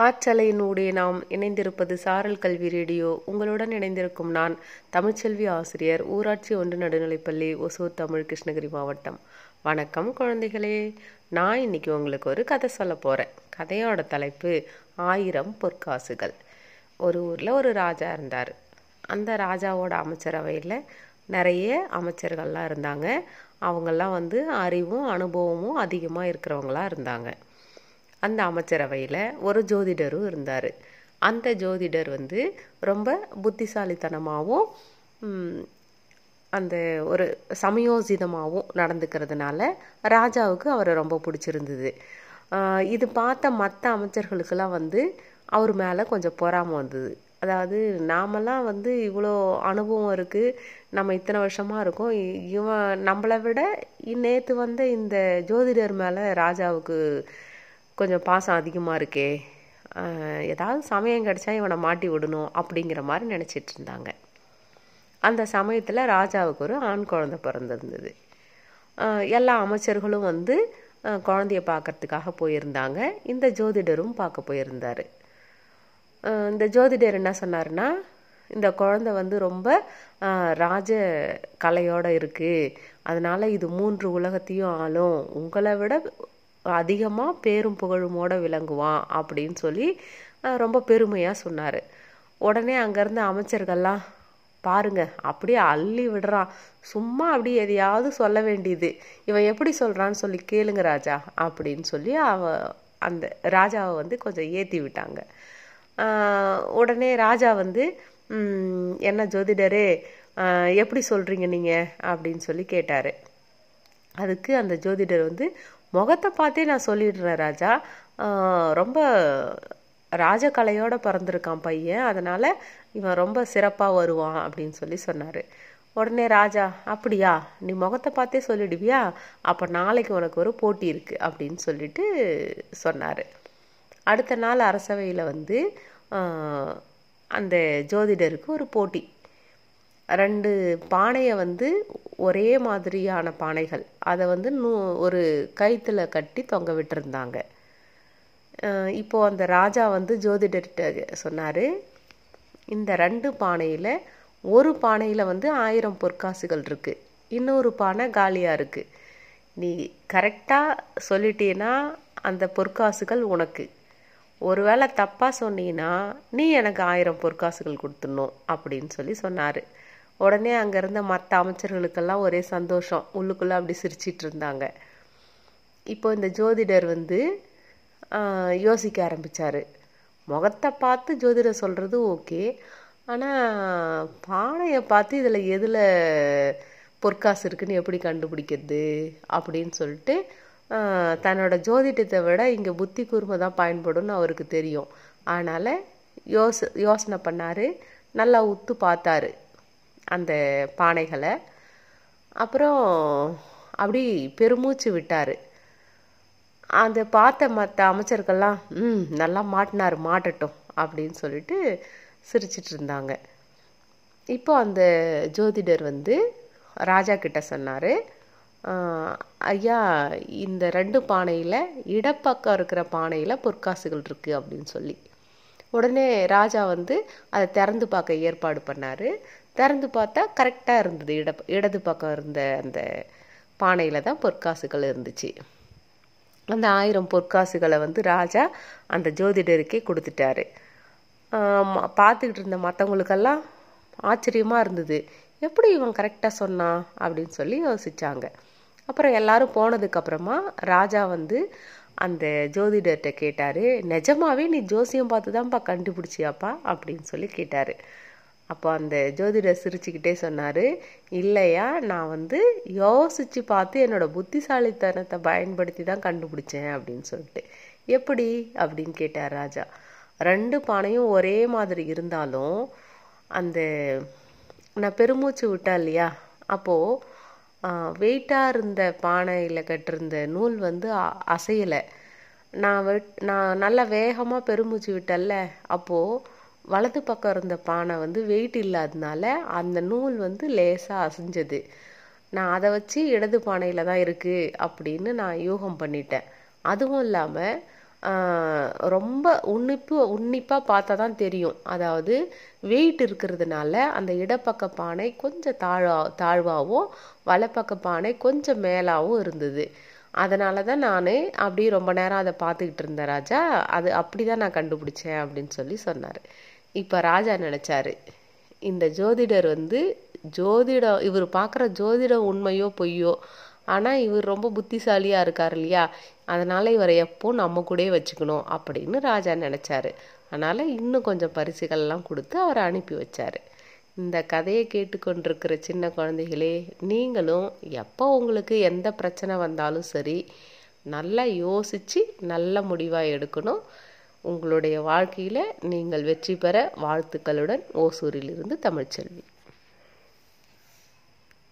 காற்றலையினூடே நாம் இணைந்திருப்பது சாரல் கல்வி ரேடியோ. உங்களுடன் இணைந்திருக்கும் நான் தமிழ்ச்செல்வி ஆசிரியர் ஊராட்சி ஒன்று நடுநிலைப்பள்ளி ஒசூர் தமிழ் கிருஷ்ணகிரி மாவட்டம். வணக்கம் குழந்தைகளே. நான் இன்னைக்கு உங்களுக்கு ஒரு கதை சொல்ல போகிறேன் கதையோட தலைப்பு ஆயிரம் பொற்காசுகள். ஒரு ஊரில் ஒரு ராஜா இருந்தார். அந்த ராஜாவோட அமைச்சரவையில் நிறைய அமைச்சர்கள்லாம் இருந்தாங்க. அவங்கெல்லாம் வந்து அறிவும் அனுபவமும் அதிகமாக இருக்கிறவங்களா இருந்தாங்க. அந்த அமைச்சரவையில் ஒரு ஜோதிடரும் இருந்தார். அந்த ஜோதிடர் வந்து ரொம்ப புத்திசாலித்தனமாகவும் அந்த ஒரு சமயோசிதமாகவும் நடந்துக்கிறதுனால ராஜாவுக்கு அவரை ரொம்ப பிடிச்சிருந்தது. இது பார்த்த மற்ற அமைச்சர்களுக்கெல்லாம் வந்து அவர் மேலே கொஞ்சம் பொறாமல் வந்தது. அதாவது நாமெல்லாம் வந்து இவ்வளோ அனுபவம் இருக்குது நம்ம இத்தனை வருஷமாக இருக்கோம் இவன் நம்மளை விட நேற்று வந்த இந்த ஜோதிடர் மேலே ராஜாவுக்கு கொஞ்சம் பாசம் அதிகமாக இருக்கே. ஏதாவது சமயம் கிடச்சா இவனை மாட்டி விடணும் அப்படிங்கிற மாதிரி நினச்சிட்டு இருந்தாங்க. அந்த சமயத்தில் ராஜாவுக்கு ஒரு ஆண் குழந்தை பிறந்திருந்தது. எல்லா அமைச்சர்களும் வந்து குழந்தைய பார்க்கறதுக்காக போயிருந்தாங்க. இந்த ஜோதிடரும் பார்க்க போயிருந்தார். இந்த ஜோதிடர் என்ன சொன்னார்னா இந்த குழந்தை வந்து ரொம்ப ராஜ கலையோடு இருக்குது அதனால் இது மூன்று உலகத்தையும் ஆளும். உங்களை விட அதிகமாக பேரும் புகழுமோட விளங்குவான் அப்படின்னு சொல்லி ரொம்ப பெருமையாக சொன்னார். உடனே அங்கேருந்து அமைச்சர்கள்லாம் பாருங்க அப்படியே அள்ளி விடுறான் சும்மா அப்படி எதையாவது சொல்ல வேண்டியது. இவன் எப்படி சொல்கிறான்னு சொல்லி கேளுங்க ராஜா அப்படின்னு சொல்லி அவ அந்த ராஜாவை வந்து கொஞ்சம் ஏற்றி விட்டாங்க. உடனே ராஜா வந்து என்ன ஜோதிடரே எப்படி சொல்கிறீங்க நீங்கள் அப்படின்னு சொல்லி கேட்டார். அதுக்கு அந்த ஜோதிடர் வந்து முகத்தை பார்த்தே நான் சொல்லிடுறேன் ராஜா. ரொம்ப ராஜகலையோட பிறந்திருக்கான் பையன். அதனால் இவன் ரொம்ப சிறப்பாக வருவான் அப்படின்னு சொல்லி சொன்னார். உடனே ராஜா அப்படியா? நீ முகத்தை பார்த்தே சொல்லிடுவியா? அப்போ நாளைக்கு உனக்கு ஒரு போட்டி இருக்குது அப்படின்னு சொல்லிட்டு சொன்னார். அடுத்த நாள் அரசவையில் வந்து அந்த ஜோதிடருக்கு ஒரு போட்டி. ரெண்டு பானையை வந்து ஒரே மாதிரியான பானைகள். அதை வந்து நூ ஒரு கயிற்றுல கட்டி தொங்க விட்டுருந்தாங்க. இப்போது அந்த ராஜா வந்து ஜோதிடர்கிட்ட சொன்னார் இந்த ரெண்டு பானையில் ஒரு பானையில் வந்து ஆயிரம் பொற்காசுகள் இருக்குது இன்னொரு பானை காலியாக இருக்குது நீ கரெக்டாக சொல்லிட்டீன்னா அந்த பொற்காசுகள் உனக்கு. ஒருவேளை தப்பாக சொன்னீங்கன்னா நீ எனக்கு ஆயிரம் பொற்காசுகள் கொடுத்துடணும் அப்படின்னு சொல்லி சொன்னார். உடனே அங்கே இருந்த மற்ற அமைச்சர்களுக்கெல்லாம் ஒரே சந்தோஷம். உள்ளுக்குள்ளே அப்படி சிரிச்சிட்டு இருந்தாங்க. இப்போ இந்த ஜோதிடர் வந்து யோசிக்க ஆரம்பித்தார் முகத்தை பார்த்து ஜோதிடர் சொல்கிறது ஓகே. ஆனால் பானையை பார்த்து இதில் எதில் பொற்காசு இருக்குன்னு எப்படி கண்டுபிடிக்கிறது அப்படின்னு சொல்லிட்டு தன்னோட ஜோதிடத்தை விட இங்கே புத்தி கூர்மை தான் பயன்படும்னு அவருக்கு தெரியும். அதனால் யோச யோசனை பண்ணார். நல்லா உத்து பார்த்தாரு. அந்த பானைகளை. அப்புறம் அப்படி பெருமூச்சு விட்டார். அந்த பார்த்த மற்ற அமைச்சர்கள்லாம் ம் நல்லா மாட்டினார் மாட்டட்டும் அப்படின்னு சொல்லிட்டு சிரிச்சிட்டு இருந்தாங்க. இப்போ அந்த ஜோதிடர் வந்து ராஜா கிட்ட சொன்னார் ஐயா இந்த ரெண்டு பானையில் இடப்பக்கம் இருக்கிற பானையில் பொற்காசுகள் இருக்குது அப்படின்னு சொல்லி. உடனே ராஜா வந்து அதை திறந்து பார்க்க ஏற்பாடு பண்ணார். திறந்து பார்த்தா கரெக்டாக இருந்தது. இட இடது பக்கம் இருந்த அந்த பானையில் தான் பொற்காசுகள் இருந்துச்சு. அந்த ஆயிரம் பொற்காசுகளை வந்து ராஜா அந்த ஜோதிடருக்கே கொடுத்துட்டாரு. பார்த்துக்கிட்டு இருந்த மற்றவங்களுக்கெல்லாம் ஆச்சரியமாக இருந்தது. எப்படி இவன் கரெக்டாக சொன்னான் அப்படின்னு சொல்லி யோசித்தாங்க அப்புறம் எல்லாரும் போனதுக்கப்புறமா ராஜா வந்து அந்த ஜோதிடர்கிட்ட கேட்டார் நிஜமாவே நீ ஜோசியம் பார்த்து தான்ப்பா கண்டுபிடிச்சியாப்பா? அப்படின்னு சொல்லி கேட்டார். அப்போ அந்த ஜோதிடர் சிரிச்சுக்கிட்டே சொன்னார் இல்லையா நான் வந்து யோசித்து பார்த்து என்னோடய புத்திசாலித்தனத்தை பயன்படுத்தி தான் கண்டுபிடிச்சேன் அப்படின்னு சொல்லிட்டு. எப்படி? அப்படின்னு கேட்டார் ராஜா. ரெண்டு பானையும் ஒரே மாதிரி இருந்தாலும் அந்த நான் பெருமூச்சு விட்டா இல்லையா? அப்போது வெயிட்டாக இருந்த பானையில் கட்டிருந்த நூல் வந்து அசையலை. நான் வெட் நான் நல்லா வேகமாக பெருமூச்சு விட்டல்ல அப்போது வலது பக்கம் இருந்த பானை வந்து வெயிட் இல்லாதனால அந்த நூல் வந்து லேசாக அசைஞ்சது. நான் அதை வச்சு இடது பானையில் தான் இருக்குது அப்படின்னு நான் யூகம் பண்ணிட்டேன். அதுவும் இல்லாமல் ரொம்ப உன்னிப்பு உன்னிப்பாக பார்த்தா தான் தெரியும். அதாவது வெயிட் இருக்கிறதுனால அந்த இடப்பக்க பானை கொஞ்சம் தாழ்வா தாழ்வாகவும் வலப்பக்க பானை கொஞ்சம் மேலாகவும் இருந்தது. அதனால தான் நான் அப்படியே ரொம்ப நேரம் அதை பார்த்துக்கிட்டு இருந்தேன் ராஜா. அது அப்படி தான் நான் கண்டுபிடிச்சேன் அப்படின்னு சொல்லி சொன்னார். இப்போ ராஜா நினச்சாரு இந்த ஜோதிடர் வந்து ஜோதிடம் இவர் பார்க்குற ஜோதிடம் உண்மையோ பொய்யோ ஆனால் இவர் ரொம்ப புத்திசாலியாக இருக்கார் இல்லையா? அதனால் இவரை எப்போ நம்ம கூடயே வச்சுக்கணும் அப்படின்னு ராஜா நினச்சாரு. அதனால் இன்னும் கொஞ்சம் பரிசுகள்லாம் கொடுத்து அவரை அனுப்பி வச்சார். இந்த கதையை கேட்டுக்கொண்டிருக்கிற சின்ன குழந்தைகளே நீங்களும் எப்போ உங்களுக்கு எந்த பிரச்சனை வந்தாலும் சரி நல்லா யோசித்து நல்ல முடிவாக எடுக்கணும். உங்களுடைய வாழ்க்கையில் நீங்கள் வெற்றி பெற வாழ்த்துக்களுடன் ஓசூரிலிருந்து தமிழ்ச்செல்வி.